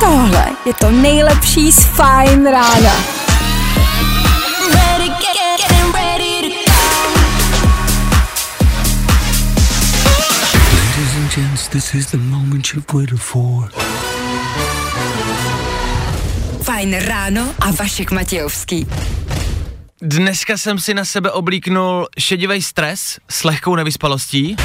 Tohle je to nejlepší z Fajn rána. Ladies and gents, this is the moment you've waited for. Fajn ráno a Vašek Matějovský. Dneska jsem si na sebe oblíknul šedivý stres s lehkou nevyspalostí.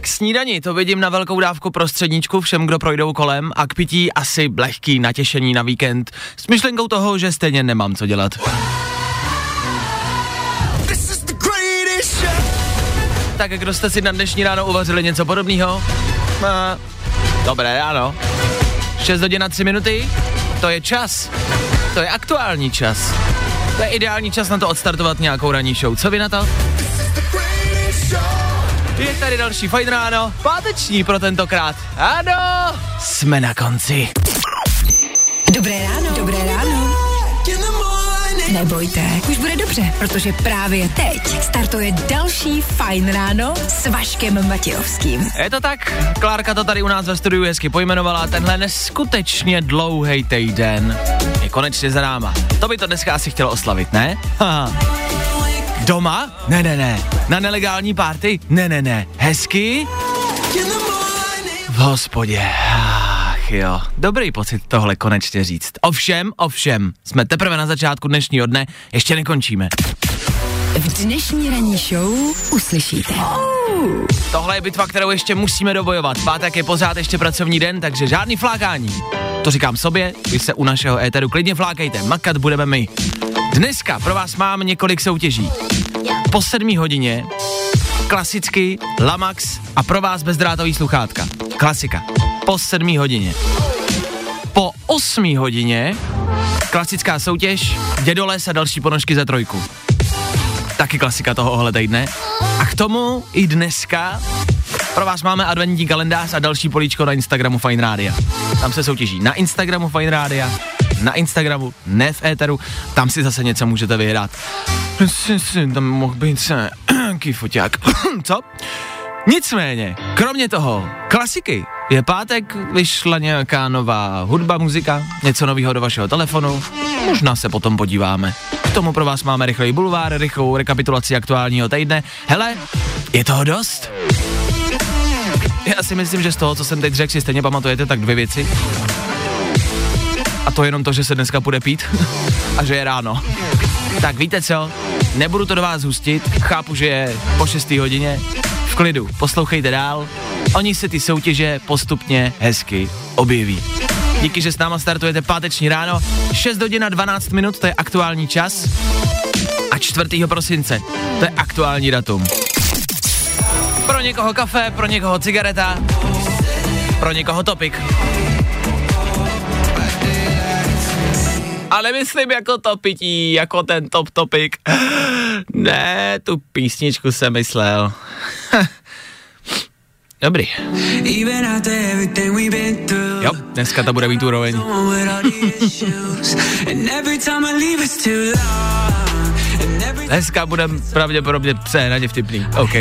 K snídani to vidím na velkou dávku prostředníčku všem, kdo projdou kolem a k pití asi lehký natěšení na víkend s myšlenkou toho, že stejně nemám co dělat. Tak kdo jste si na dnešní ráno uvařili něco podobného? No, dobré ráno. 6 hodin a 3 minuty, to je čas. To je aktuální čas. To je ideální čas na to odstartovat nějakou ranní show. Co vy na to? Je tady další fajn ráno, páteční pro tentokrát. Ano, jsme na konci. Dobré ráno. Dobré ráno. Nebojte, už bude dobře, protože právě teď startuje další Fajn ráno s Vaškem Matějovským. Je to tak, Klárka to tady u nás ve studiu hezky pojmenovala, tenhle neskutečně dlouhý týden je konečně za náma. To by to dneska asi chtělo oslavit, ne? Doma? Ne, ne, ne. Na nelegální party? Ne, ne, ne. Hezky? V hospodě. Ach jo, dobrý pocit tohle konečně říct. Ovšem, ovšem, jsme teprve na začátku dnešního dne, ještě nekončíme. V dnešní ranní show uslyšíte. Tohle je bitva, kterou ještě musíme dobojovat. Pátek je pořád ještě pracovní den, takže žádný flákání. To říkám sobě, vy se u našeho éteru klidně flákejte, makat budeme my. Dneska pro vás mám několik soutěží. Po sedmí hodině klasicky Lamax a pro vás bezdrátový sluchátka. Klasika. Po sedmí hodině. Po osmí hodině klasická soutěž Dědoles a další ponožky za trojku. Taky klasika tohohle týdne. A k tomu i dneska pro vás máme adventní kalendář a další políčko na Instagramu Fine Radio. Tam se soutěží na Instagramu Fine Radio, na Instagramu, ne v éteru, tam si zase něco můžete vyhrát. Tam mohl být se foťák. Co? Nicméně, kromě toho, klasiky. Je pátek, vyšla nějaká nová hudba, muzika, něco nového do vašeho telefonu. Možná se potom podíváme. K tomu pro vás máme rychlej bulvár, rychlou rekapitulaci aktuálního týdne. Hele, je toho dost? Já si myslím, že z toho, co jsem teď řekl, si stejně pamatujete tak dvě věci. A to jenom to, že se dneska půjde pít a že je ráno. Tak víte co? Nebudu to do vás hustit, chápu, že je po 6. hodině. V klidu, poslouchejte dál. Oni se ty soutěže postupně hezky objeví. Díky, že s náma startujete páteční ráno. 6 hodin a 12 minut, to je aktuální čas. A 4. prosince, to je aktuální datum. Pro někoho kafe, pro někoho cigareta, pro někoho topik. Ale myslím jako to pití, jako ten top topik. Ne, tu písničku jsem myslel. Dobrý. Jo, dneska to bude mít úroveň. Dneska budem pravděpodobně přehnaně vtipný. OK.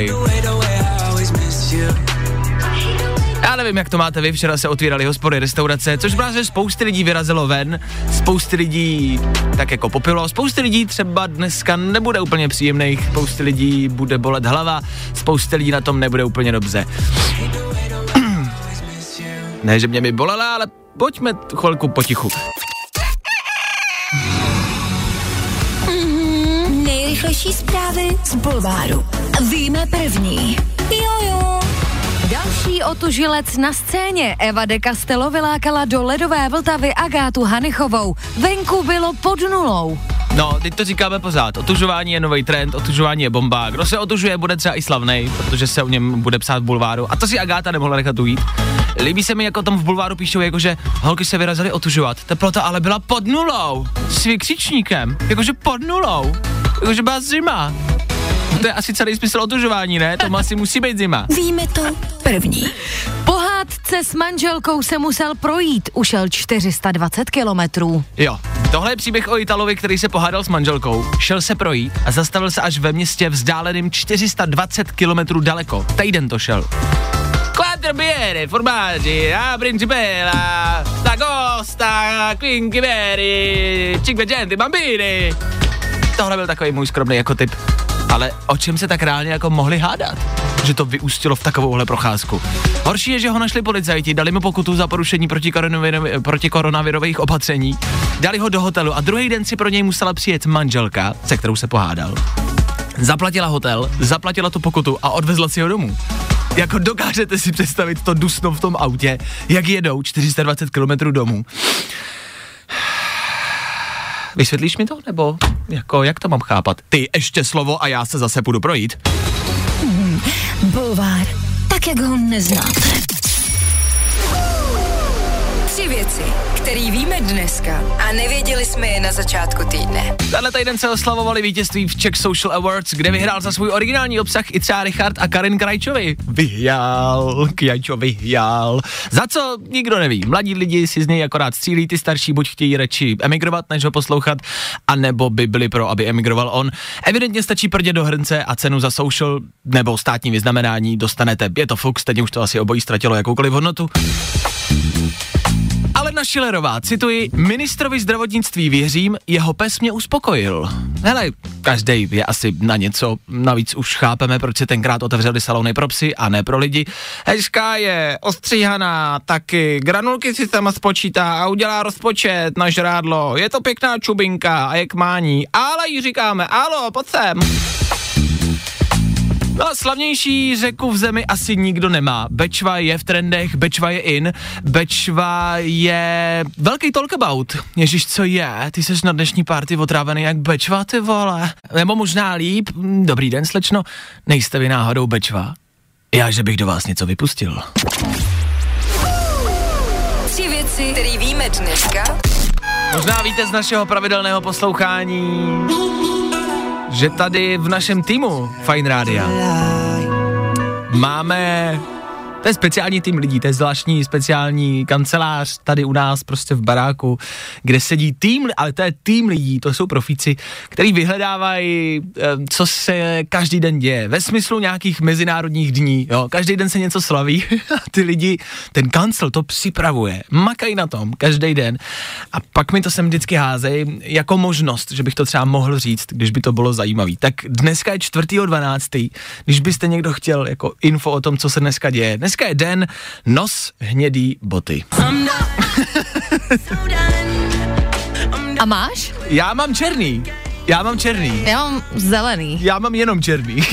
Nevím, jak to máte vy, včera se otvíraly hospody, restaurace, což že spousty lidí vyrazilo ven, spousty lidí tak jako popilo, spousty lidí třeba dneska nebude úplně příjemných, spousty lidí bude bolet hlava, spousty lidí na tom nebude úplně dobře. ne, že mě by bolela, ale pojďme chvilku potichu. Nejrychlejší zprávy z Bulváru. Víme první. Jojo. Další otužilec na scéně. Eva de Castello vylákala do ledové Vltavy Agátu Hanichovou. Venku bylo pod nulou. No, teď to říkáme pořád. Otužování je nový trend, otužování je bomba. Kdo se otužuje, bude třeba i slavnej, protože se o něm bude psát v bulváru. A to si Agáta nemohla nechat ujít. Líbí se mi, jako tam v bulváru píšou, jakože holky se vyrazily otužovat. Teplota ale byla pod nulou. S vykřičníkem. Jakože pod nulou. Jakože byla zima. To je asi celý smysl otužování, ne? To asi musí být zima. Víme to první. Pohádce s manželkou se musel projít. Ušel 420 kilometrů. Jo, Tohle je příběh o Italovi, který se pohádal s manželkou, šel se projít a zastavil se až ve městě vzdáleným 420 kilometrů daleko. Týden to šel. Quattro biere, formaggi, a principella, la costa, quinqui veri, cinquecento bambini. Tohle byl takový můj skromný jako typ. Ale o čem se tak reálně jako mohli hádat? Že to vyústilo v takovouhle procházku. Horší je, že ho našli policajti, dali mu pokutu za porušení proti, koronaviro- proti koronavirových opatření, dali ho do hotelu a druhý den si pro něj musela přijet manželka, se kterou se pohádal. Zaplatila hotel, zaplatila tu pokutu a odvezla si ho domů. Jako dokážete si představit to dusno v tom autě, jak jedou 420 km domů. Vysvětlíš mi to, nebo jako, jak to mám chápat? Ty ještě slovo a já se zase půjdu projít. Bulvár, tak jak ho neznáte. Tři věci, které víme dneska a nevěděli jsme je na začátku týdne. Tenhle týden se oslavovali vítězství v Czech Social Awards, kde vyhrál za svůj originální obsah i třeba Richard a Karin Krajčovi. Vyhrál, Krajčo vyhrál. Za co? Nikdo neví. Mladí lidi si z něj akorát střílí, ty starší buď chtějí radši emigrovat, než ho poslouchat, anebo by byli pro, aby emigroval on. Evidentně stačí prdě do hrnce a cenu za social nebo státní vyznamenání dostanete. Je to fuk, stejně už to asi obojí ztratilo jakoukoliv hodnotu. Alena Šilerová, cituji, ministrovi zdravotnictví věřím, jeho pes mě uspokojil. Hele, každý je asi na něco, navíc už chápeme, proč se tenkrát otevřeli salony pro psy a ne pro lidi. Hezká je, ostříhaná, taky granulky si tam spočítá a udělá rozpočet na žrádlo. Je to pěkná čubinka a je k mání, ale jí říkáme, alo, pojď sem. No a slavnější řeku v zemi asi nikdo nemá. Bečva je v trendech, Bečva je in, Bečva je velký talkabout. Ježíš, co je? Ty jsi na dnešní party otrávený jak Bečva, ty vole. Nebo možná líp, hm, dobrý den, slečno, nejste vy náhodou Bečva? Já, že bych do vás něco vypustil. Tři věci, které víme dneska Možná víte z našeho pravidelného poslouchání, že tady v našem týmu Fine Rádia máme to je speciální tým lidí, to je zvláštní speciální kancelář tady u nás prostě v baráku, kde sedí tým, ale to je tým lidí, to jsou profíci, který vyhledávají, eh, co se každý den děje, ve smyslu nějakých mezinárodních dní, jo, každý den se něco slaví a ty lidi, ten kancel to připravuje, makají na tom každý den a pak mi to sem vždycky házej jako možnost, že bych to třeba mohl říct, když by to bylo zajímavý. Tak dneska je 4.12., když byste někdo chtěl jako info o tom, co se dneska děje. Dneska je den nos hnědý boty. A máš? Já mám černý. Já mám černý. Já mám zelený. Já mám jenom černý.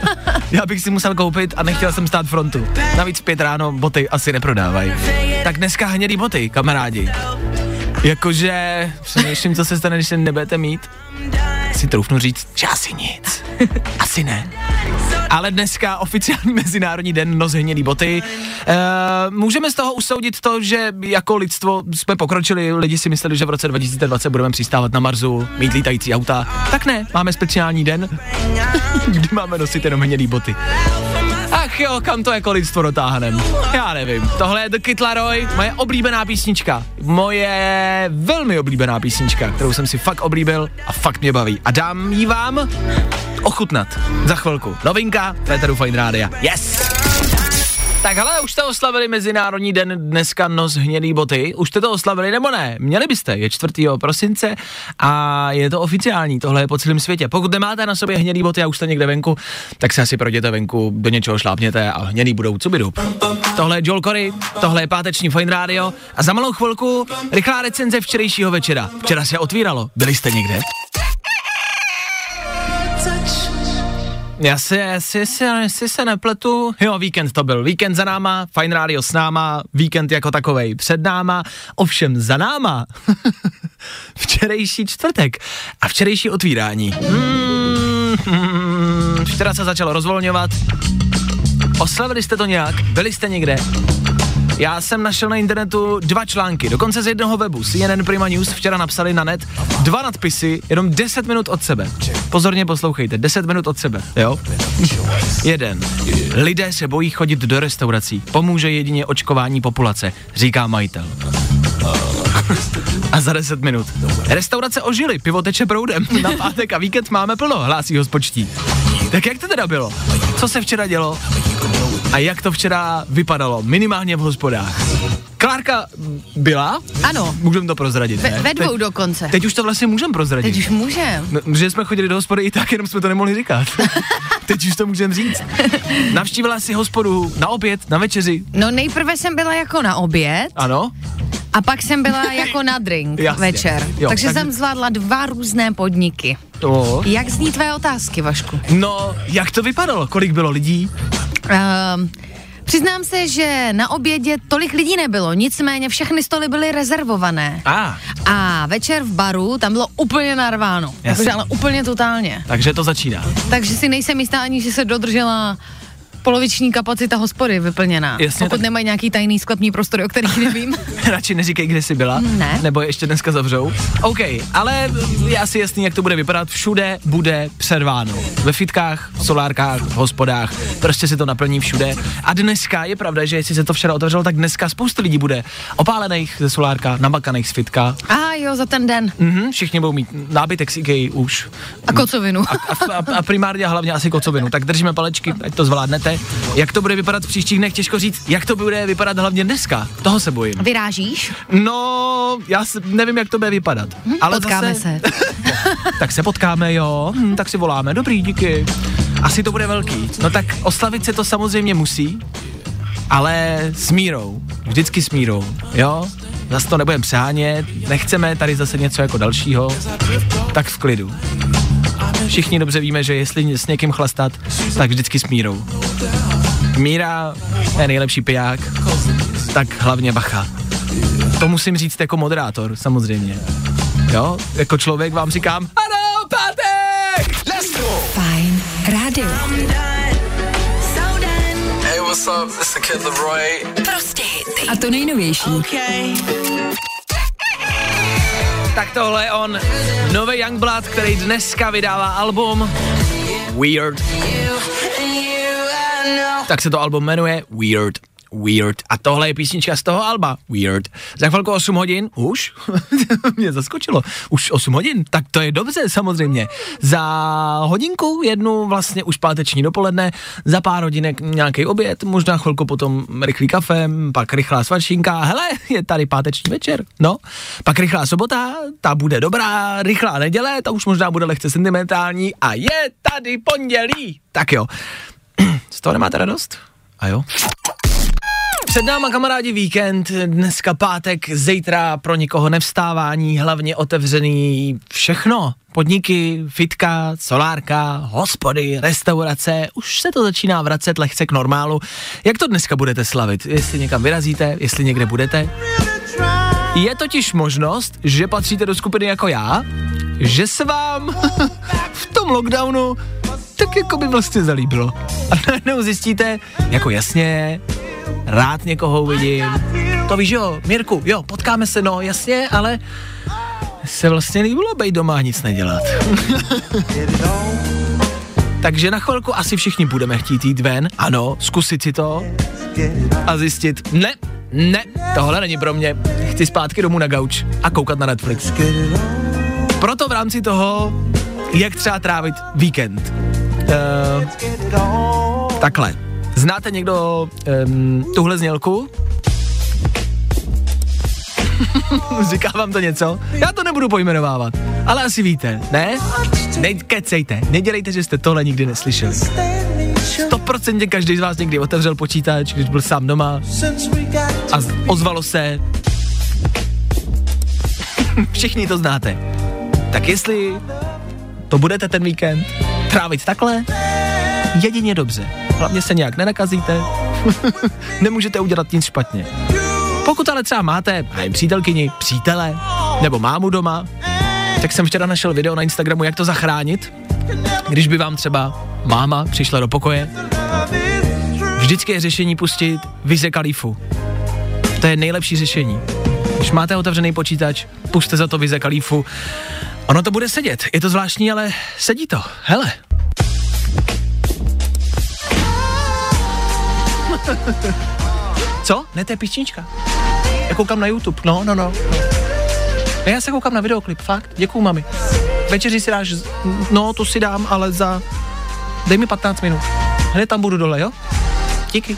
Já bych si musel koupit a nechtěl jsem stát frontu. Navíc pět ráno boty asi neprodávají. Tak dneska hnědý boty, kamarádi. Jakože přemýšlím, co se stane, když se nebudete mít. Si troufnu říct, že asi nic. Asi ne. Ale dneska oficiální mezinárodní den nos hnědý boty. E, můžeme z toho usoudit to, že jako lidstvo jsme pokročili, lidi si mysleli, že v roce 2020 budeme přistávat na Marsu, mít lítající auta. Tak ne, máme speciální den, kdy máme nosit jenom hnědý boty. Ach jo, kam to jako lidstvo dotáhnem? Já nevím. Tohle je The Kid Laroi, moje oblíbená písnička. Moje velmi oblíbená písnička, kterou jsem si fakt oblíbil a fakt mě baví. A dám ji vám ochutnat za chvilku. Novinka, Peteru Fine Rádia. Yes! Tak hele, už jste oslavili Mezinárodní den dneska nos hnědý boty. Už jste to oslavili nebo ne? Měli byste, je 4. prosince a je to oficiální, tohle je po celém světě. Pokud nemáte na sobě hnědý boty a už jste někde venku, tak se asi projděte venku, do něčeho šlápněte a hnědý budou, co budou. Tohle je Joel Corey, tohle je páteční Fine Radio a za malou chvilku rychlá recenze včerejšího večera. Včera se otvíralo, byli jste někde? Já si, jestli, si, jestli se nepletu, jo, víkend to byl, víkend za náma, Fine Radio s náma, víkend jako takovej před náma, ovšem za náma, včerejší čtvrtek a včerejší otvírání. Hmm, včera se začalo rozvolňovat, oslavili jste to nějak, byli jste někde, já jsem našel na internetu dva články, dokonce z jednoho webu, CNN Prima News včera napsali na net dva nadpisy, jenom 10 minut od sebe. Pozorně poslouchejte, 10 minut od sebe, jo? Jeden. Lidé se bojí chodit do restaurací. Pomůže jedině očkování populace, říká majitel. a za 10 minut. Restaurace ožily, pivo teče proudem. Na pátek a víkend máme plno, hlásí hospočtí. Tak jak to teda bylo? Co se včera dělo? A jak to včera vypadalo, minimálně v hospodách? Klárka byla? Ano. Můžeme to prozradit, Ve, ve dvou Teď, dokonce. teď už to vlastně můžeme prozradit. Teď už můžem. No, že jsme chodili do hospody i tak, jenom jsme to nemohli říkat. Teď už to můžeme říct. Navštívila si hospodu na oběd, na večeři. No nejprve jsem byla jako na oběd Ano? A pak jsem byla jako na drink Jasně. večer. Jo, Takže takže- jsem zvládla dva různé podniky. To. Jak zní tvé otázky, Vašku? No, jak to vypadalo? Kolik bylo lidí? Um, přiznám se, že na obědě tolik lidí nebylo, nicméně všechny stoly byly rezervované. A, A večer v baru tam bylo úplně narváno. Jasně. Jakože ale úplně totálně. takže to začíná. Takže si nejsem jistá ani, že se dodržela poloviční kapacita hospody vyplněná. Jasně, pokud tak- nemají nějaký tajný sklepní prostory, o kterých nevím. Radši neříkej, kde jsi byla. Ne. Nebo je ještě dneska zavřou. OK, ale je asi jasný, jak to bude vypadat. Všude bude přerváno. Ve fitkách, v solárkách, v hospodách. Prostě se to naplní všude. A dneska je pravda, že jestli se to včera otevřelo, tak dneska spousta lidí bude opálených ze solárka, namakaných z fitka. A jo, za ten den. Mhm, všichni budou mít nábytek z IKEA už. A kocovinu. A, a, a primárně a hlavně asi kocovinu. Tak držíme palečky, ať to zvládnete. Jak to bude vypadat v příštích dnech, těžko říct. Jak to bude vypadat hlavně dneska? Toho se bojím. Vyrážíš? No, já nevím, jak to bude vypadat. Ale Hm, Potkáme zase, se. tak se potkáme, jo. Hm, tak si voláme. Dobrý, díky. Asi to bude velký. No tak oslavit se to samozřejmě musí, ale s mírou. Vždycky s mírou, jo. Zase to nebudeme přehánět, nechceme tady zase něco jako dalšího, tak v klidu. Všichni dobře víme, že jestli s někým chlastat, tak vždycky s mírou. Míra je nejlepší piják, tak hlavně bacha. To musím říct jako moderátor, samozřejmě. Jo, jako člověk vám říkám, ano, pátek! Fajn rádio. Hey, what's up? It's the Kid Leroy. Prostě hity. A to nejnovější. Tak tohle je on, nový Youngblood, který dneska vydává album Weird. Tak se to album jmenuje Weird. Weird. A tohle je písnička z toho alba. Weird. Za chvilku 8 hodin. Už? Mě zaskočilo. Už 8 hodin? Tak to je dobře, samozřejmě. Za hodinku jednu vlastně už páteční dopoledne, za pár hodinek nějaký oběd, možná chvilku potom rychlý kafe, pak rychlá svačinka. Hele, je tady páteční večer. No, pak rychlá sobota, ta bude dobrá, rychlá neděle, ta už možná bude lehce sentimentální a je tady pondělí. Tak jo. Z toho nemáte radost? A jo? Před náma kamarádi víkend, dneska pátek, zítra pro nikoho nevstávání, hlavně otevřený všechno. Podniky, fitka, solárka, hospody, restaurace, už se to začíná vracet lehce k normálu. Jak to dneska budete slavit? Jestli někam vyrazíte, jestli někde budete? Je totiž možnost, že patříte do skupiny jako já, že se vám v tom lockdownu tak jako by vlastně zalíbilo. A najednou zjistíte, jako jasně, rád někoho uvidím. To víš jo, Mirku, jo, potkáme se, no jasně, ale se vlastně líbilo být doma a nic nedělat. Takže na chvilku asi všichni budeme chtít jít ven, ano, zkusit si to a zjistit, ne, ne, tohle není pro mě, chci zpátky domů na gauč a koukat na Netflix. Proto v rámci toho, jak třeba trávit víkend. Uh, takhle. Znáte někdo um, tuhle znělku? Říká vám to něco? Já to nebudu pojmenovávat, ale asi víte, ne? Nekecejte, nedělejte, že jste tohle nikdy neslyšeli. 100% každý z vás někdy otevřel počítač, když byl sám doma a ozvalo se. Všichni to znáte. Tak jestli to budete ten víkend trávit takhle, jedině dobře. Hlavně se nějak nenakazíte, nemůžete udělat nic špatně. Pokud ale třeba máte nevím, přítelkyni, přítele, nebo mámu doma, tak jsem včera našel video na Instagramu, jak to zachránit, když by vám třeba máma přišla do pokoje. Vždycky je řešení pustit Vize Khalifu. To je nejlepší řešení. Když máte otevřený počítač, puste za to Vize Khalifu. Ono to bude sedět. Je to zvláštní, ale sedí to. Hele. Co? Ne, to je písnička. Já koukám na YouTube. No, no, no. A já se koukám na videoklip, fakt, děkuju mami. Večeři si dáš, no to si dám, ale za, dej mi 15 minut. Hned tam budu dole, jo? Díky.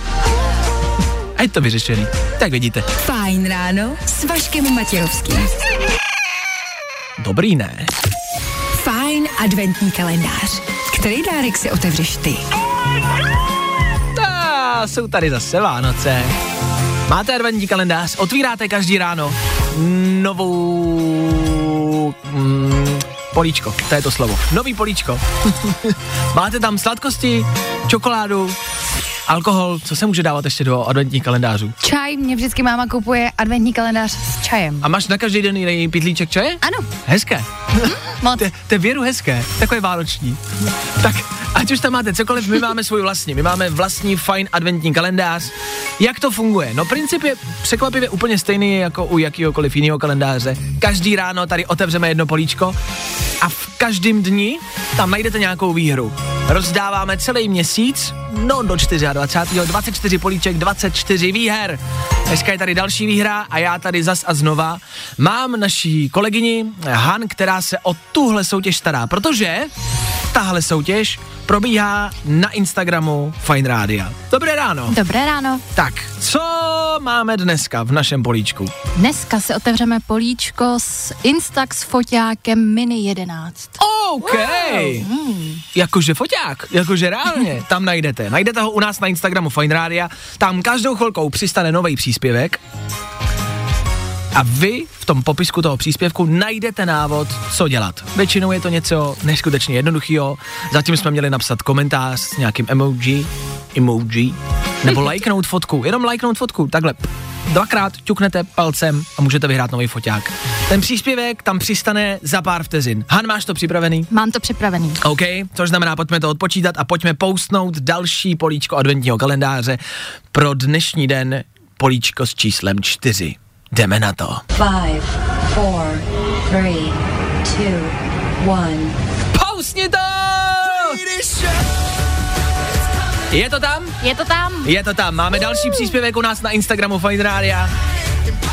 A je to vyřešený. Tak vidíte. Fajn ráno s Vaškem Matějovským. Dobrý, ne? Fajn adventní kalendář. Který dárek si otevřeš ty? A jsou tady zase Vánoce. Máte adventní kalendář, otvíráte každý ráno novou... Mm, políčko, to je to slovo. Nový políčko. Máte tam sladkosti, čokoládu, alkohol, co se může dávat ještě do adventních kalendářů? Čaj, mě vždycky máma kupuje adventní kalendář s čajem. A máš na každý den jiný pitlíček čaje? Ano, Hezké. moc. To je- to je věru hezké, takové vánoční. Tak, ať už tam máte cokoliv, my máme svůj vlastní, my máme vlastní fajn adventní kalendář. Jak to funguje? No princip je překvapivě úplně stejný jako u jakýhokoliv jiného kalendáře. Každý ráno tady otevřeme jedno políčko a v každém dni tam najdete nějakou výhru. Rozdáváme celý měsíc, no do 24. 24 políček, 24 výher. Dneska je tady další výhra a já tady zas a znova mám naší kolegyni Han, která se o tuhle soutěž stará, protože tahle soutěž probíhá na Instagramu Fine Radio. Dobré ráno. Dobré ráno. Tak, co máme dneska v našem políčku? Dneska si otevřeme políčko s Instax foťákem Mini 11. OK. Jakože foťák, jakože reálně, tam najdete. Najdete ho u nás na Instagramu Fine Radio, tam každou chvilkou přistane nový příspěvek a vy v tom popisku toho příspěvku najdete návod, co dělat. Většinou je to něco neskutečně jednoduchého. Zatím jsme měli napsat komentář s nějakým emoji, emoji, nebo lajknout fotku, jenom lajknout fotku, takhle. Dvakrát ťuknete palcem a můžete vyhrát nový foťák. Ten příspěvek tam přistane za pár vteřin. Han, máš to připravený? Mám to připravený. OK, což znamená, pojďme to odpočítat a pojďme postnout další políčko adventního kalendáře pro dnešní den políčko s číslem 4. Jdeme na to. Five, four, three, two, one. Pousni to! Je to tam? Je to tam? Je to tam. Máme další příspěvek u nás na Instagramu Fine Radio.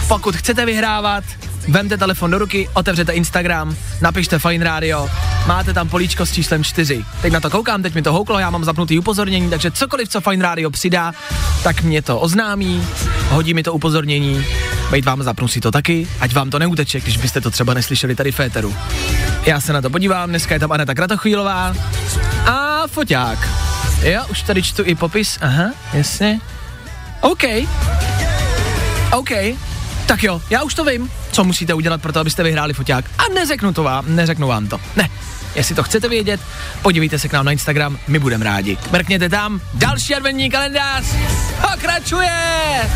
Pokud chcete vyhrávat, vemte telefon do ruky, otevřete Instagram, napište Fine Radio, máte tam políčko s číslem 4. Teď na to koukám, teď mi to houklo, já mám zapnutý upozornění, takže cokoliv, co Fine Radio přidá, tak mě to oznámí, hodí mi to upozornění, bejt vám zapnu si to taky, ať vám to neuteče, když byste to třeba neslyšeli tady v éteru. Já se na to podívám, dneska je tam Aneta Kratochvílová a foťák. Jo, už tady čtu i popis, aha, jasně. OK. OK. Tak jo, já už to vím, co musíte udělat pro to, abyste vyhráli foťák. A neřeknu to vám, neřeknu vám to. Ne. Jestli to chcete vědět, podívejte se k nám na Instagram, my budeme rádi. Mrkněte tam, další adventní kalendář pokračuje!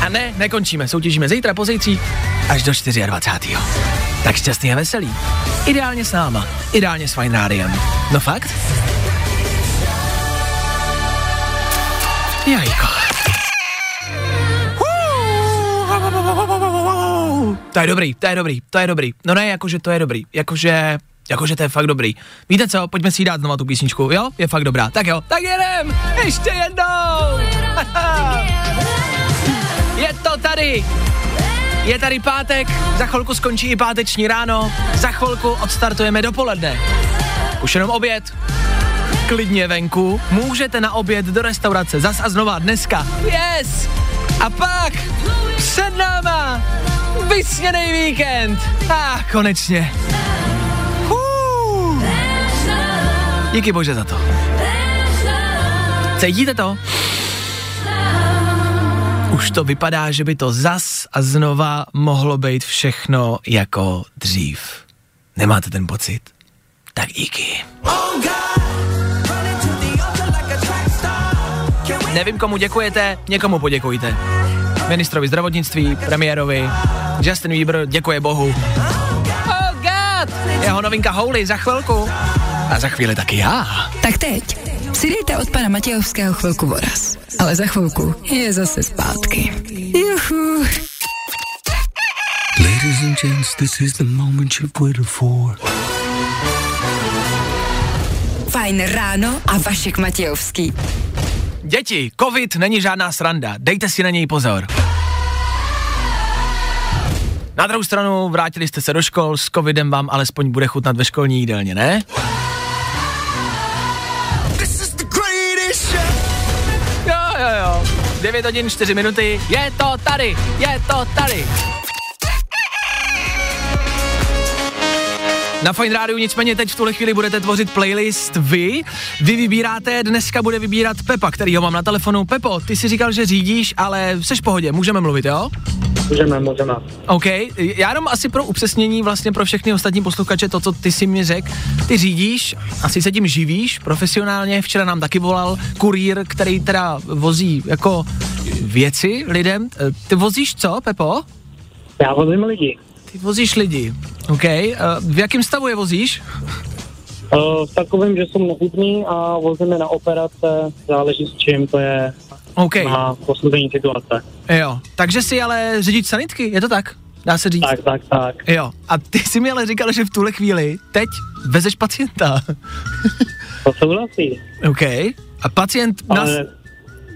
A ne, nekončíme, soutěžíme zítra, pozítří, až do 24. Tak šťastný a veselý. Ideálně s náma, ideálně s Fine Rádiem. No fakt? Jajko. To je dobrý, to je dobrý, to je dobrý. No ne, jakože to je dobrý, jakože, jakože to je fakt dobrý. Víte co, pojďme si dát znova tu písničku, jo? Je fakt dobrá. Tak jo, tak jedem, ještě jednou. je to tady. Je tady pátek, za chvilku skončí i páteční ráno, za chvilku odstartujeme dopoledne. Už jenom oběd, klidně venku, můžete na oběd do restaurace, zas a znova dneska. Yes! A pak před náma vysněný víkend. A ah, konečně. Hů. Díky bože za to. Cítíte to? Už to vypadá, že by to zas a znova mohlo být všechno jako dřív. Nemáte ten pocit? Tak díky. Nevím, komu děkujete, někomu poděkujte. Ministrovi zdravotnictví, premiérovi, Justin Bieber děkuje Bohu. Oh God! Jeho novinka Holy za chvilku. A za chvíli taky já. Tak teď si dejte od pana Matějovského chvilku voraz. Ale za chvilku je zase zpátky. Juhu. Ladies and gents, this is the moment you've waited for. Fajn ráno a Vašek Matějovský. Děti, covid není žádná sranda, dejte si na něj pozor. Na druhou stranu vrátili jste se do škol, s covidem vám alespoň bude chutnat ve školní jídelně, ne? 9 hodin 4 minuty, je to tady, je to tady. Na Fine Rádiu nicméně teď v tuhle chvíli budete tvořit playlist vy. Vy vybíráte, dneska bude vybírat Pepa, který ho mám na telefonu. Pepo, ty si říkal, že řídíš, ale seš v pohodě, můžeme mluvit, jo? Můžeme, můžeme. OK, já jenom asi pro upřesnění vlastně pro všechny ostatní posluchače to, co ty si mi řekl. Ty řídíš, asi se tím živíš profesionálně, včera nám taky volal kurýr, který teda vozí jako věci lidem. Ty vozíš co, Pepo? Já vozím lidi. Ty vozíš lidi, OK. Uh, v jakém stavu je vozíš? Uh, v takovém, že jsou nehybný a vozíme na operace, záleží s čím, to je OK, na posouzení situace. jo. Takže jsi ale řidič sanitky, je to tak? Dá se říct? Tak, tak, tak. Jo. A ty jsi mi ale říkal, že v tuhle chvíli teď vezeš pacienta. To souhlasí. OK. A pacient nás Ale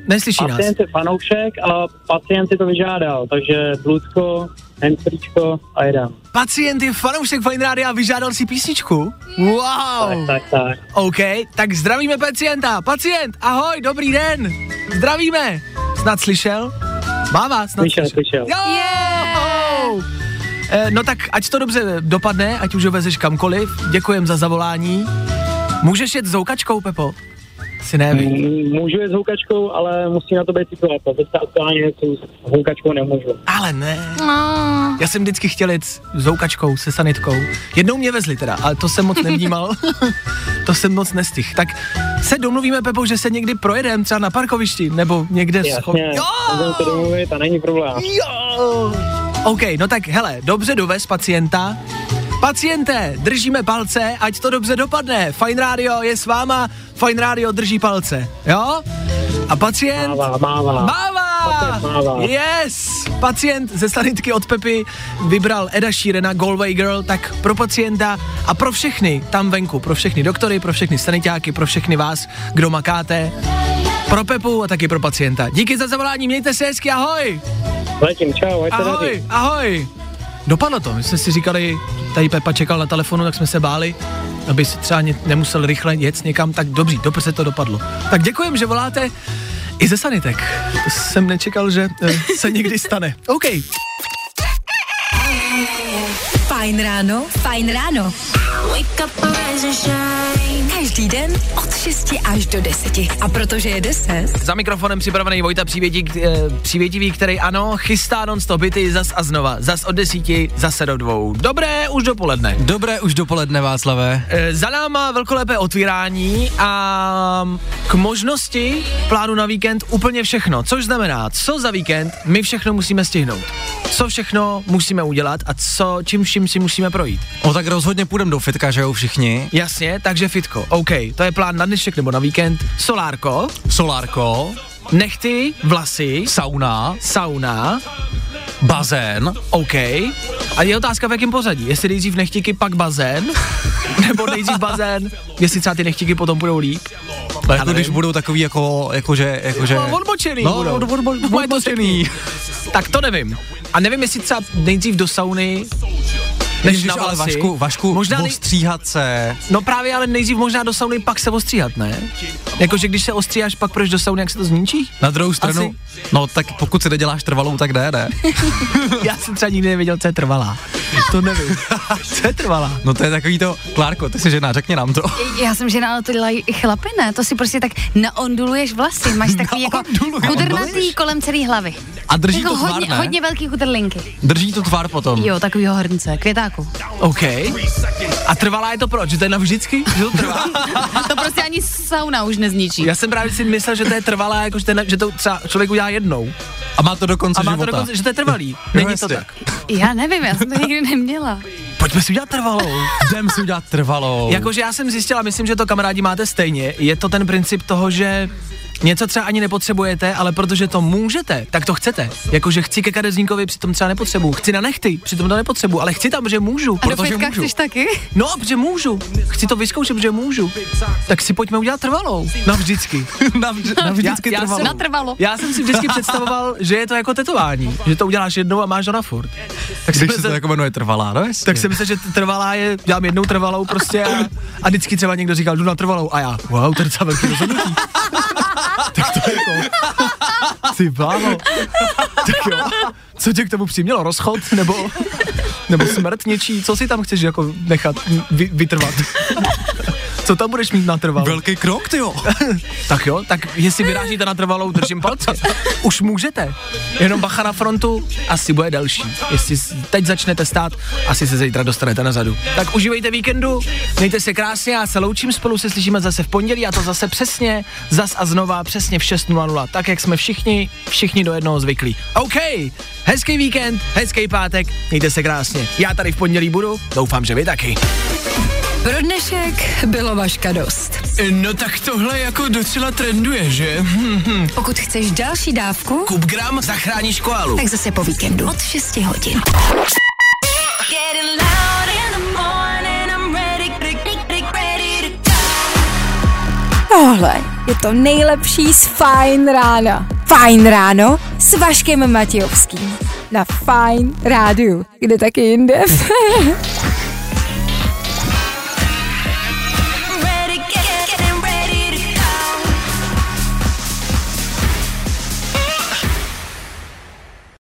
neslyší nás. pacient je fanoušek a pacient si to vyžádal, takže bluzko, handsfreečko a jedem. Pacient je fanoušek Fine Rádia a vyžádal si písničku? Wow. Tak, tak, tak. OK, tak zdravíme pacienta. Pacient, ahoj, dobrý den. Zdravíme. Snad slyšel? Mává, snad Slyšel, slyšel. Jo! Eh, No tak ať to dobře dopadne, ať už ho vezeš kamkoliv. Děkujem za zavolání. Můžeš jet s houkačkou, Pepo? Si neví. Můžu jet s houkačkou, ale musí na to být situace. Teďka aktuálně s houkačkou nemůžu. Ale ne. No. Já jsem vždycky chtěl jet s houkačkou, se sanitkou. Jednou mě vezli teda, ale to jsem moc nevnímal. to jsem moc nestih. Tak se domluvíme, Pepo, že se někdy projedeme třeba na parkovišti, nebo někde scho- Jasně, můžeme se domluvit a není problém. Jo! OK, no tak hele, dobře dovez pacienta. Paciente, držíme palce, ať to dobře dopadne. Fine Radio je s váma, Fine Radio drží palce, jo? A pacient... Mává, mává. Mává! Mává. Yes! Pacient ze sanitky od Pepy vybral Eda Sheerana, Galway Girl, tak pro pacienta a pro všechny tam venku, pro všechny doktory, pro všechny sanitáky, pro všechny vás, kdo makáte, pro Pepu a taky pro pacienta. Díky za zavolání, mějte se hezky, ahoj! Letím, čau. Ahoj, ahoj. Dopadlo to, my jsme si říkali, tady Pepa čekal na telefonu, tak jsme se báli, aby si třeba ně, nemusel rychle jet někam, tak dobří, dobře se to dopadlo. Tak děkujem, že voláte i ze sanitek. To jsem nečekal, že eh, se někdy stane. OK. Fajn ráno, fajn ráno. Každý den od 6 až do 10. A protože je 10, Za mikrofonem připravený Vojta přívětí, eh, přívětivý, který ano, chystá non-stop byty zas a znova. Zas od desíti, zase do dvou. Dobré, už dopoledne. Dobré už dopoledne, Václave. E, Za náma velkolepé otvírání a k možnosti plánu na víkend úplně všechno. Což znamená, co za víkend my všechno musíme stihnout. Co všechno musíme udělat a co, čím vším si musíme projít. No tak rozhodně půjdeme do fitka, že jo, všichni. Jasně, takže fitko. OK, to je plán na dnešek nebo na víkend. Solárko, Solárko, nechty, vlasy, sauna, sauna, bazén. OK. A je otázka v jakém pořadí. Jestli nejdřív nechtíky, pak bazén, nebo nejdřív bazén, jestli třeba ty nechtíky potom budou líp. No, jako když budou takový jako, jakože, jakože... No, odbočený No, budou. od, od, od, Bude to odbočený. Tak to nevím. A nevím, jestli třeba nejdřív do sauny, než Ježiš, na ale vlasy. Vašku, Vašku, možná ostříhat se. No právě, ale nejdřív možná do sauny, pak se ostříhat, ne? Jakože když se ostříháš, pak proč do sauny, jak se to zničí? Na druhou stranu, no tak pokud si neděláš trvalou, tak ne, ne. Já jsem třeba nikdy nevěděl, co je trvalá. To nevím. co je trvalá? No to je takový to, Klárko, ty jsi žena, řekni nám to. Já jsem žena, ale to dělají i chlapy, ne? To si prostě tak naonduluješ vlasy, máš takový jako kudrnatý kolem celé hlavy. A drží Jako to tvar, hodně, ne? hodně velký kudrlinky. Drží to tvar potom. Jo, takovýho hrnce, květáku. OK. A trvalá je to proč? Že to je navždycky? Že to trvá? To prostě ani sauna už nezničí. Já jsem právě si myslel, že to je trvalá, jako že, to, je na- že to třeba člověk udělá jednou. A má to do konce A má to života. dokonce, že to je trvalý. Není to tak. Já nevím, já jsem to nikdy neměla. Pojďme si udělat trvalou. Jdem si udělat trvalou. Jakože já jsem zjistila, myslím, že to kamarádi máte stejně, je to ten princip toho, že Něco třeba ani nepotřebujete, ale protože to můžete, tak to chcete. Jakože chci ke kadeřníkovi, přitom třeba nepotřebuju. Chci na nechty, přitom to nepotřebuju, ale chci tam, že můžu. A do protože fitka můžu. chceš taky? No, protože můžu. Chci to vyzkoušet, protože můžu. Tak si pojďme udělat trvalou. Navždycky. Navž- navždycky já, já trvalo. jsem, Natrvalo. já jsem si vždycky představoval, že je to jako tetování. Že to uděláš jednou a máš to na furt. Tak Když se to jako jmenuje trvalá, no jasně. tak jsem myslel, že trvalá je, dělám jednou trvalou prostě a, a vždycky třeba někdo říkal, jdu na trvalou a já, wow, to je docela velký rozhodnutí. tak to je jako, ty bláho. tak jo, co tě k tomu přimělo, rozchod nebo, nebo smrt něčí, co si tam chceš jako nechat vy, vytrvat? Co tam budeš mít natrvalo? Velký krok, ty jo. Tak jo, tak jestli vyrážíte na trvalou, držím palce. Už můžete. Jenom bacha na frontu, asi bude delší. Jestli teď začnete stát, asi se zítra dostanete nazadu. Tak užívejte víkendu, mějte se krásně, já se loučím, spolu se slyšíme zase v pondělí a to zase přesně, zas a znova, přesně v 6.00, tak jak jsme všichni, všichni do jednoho zvyklí. OK, hezký víkend, hezký pátek, mějte se krásně. Já tady v pondělí budu, doufám, že vy taky. Pro dnešek bylo vaška dost. No tak tohle jako docela trenduje, že? Pokud chceš další dávku, Kup gram zachráníš koalu. tak zase po víkendu od 6 hodin. Tohle je to nejlepší z Fajn rána. Fajn ráno s Vaškem Matějovským. Na Fajn rádiu. Kde taky jinde?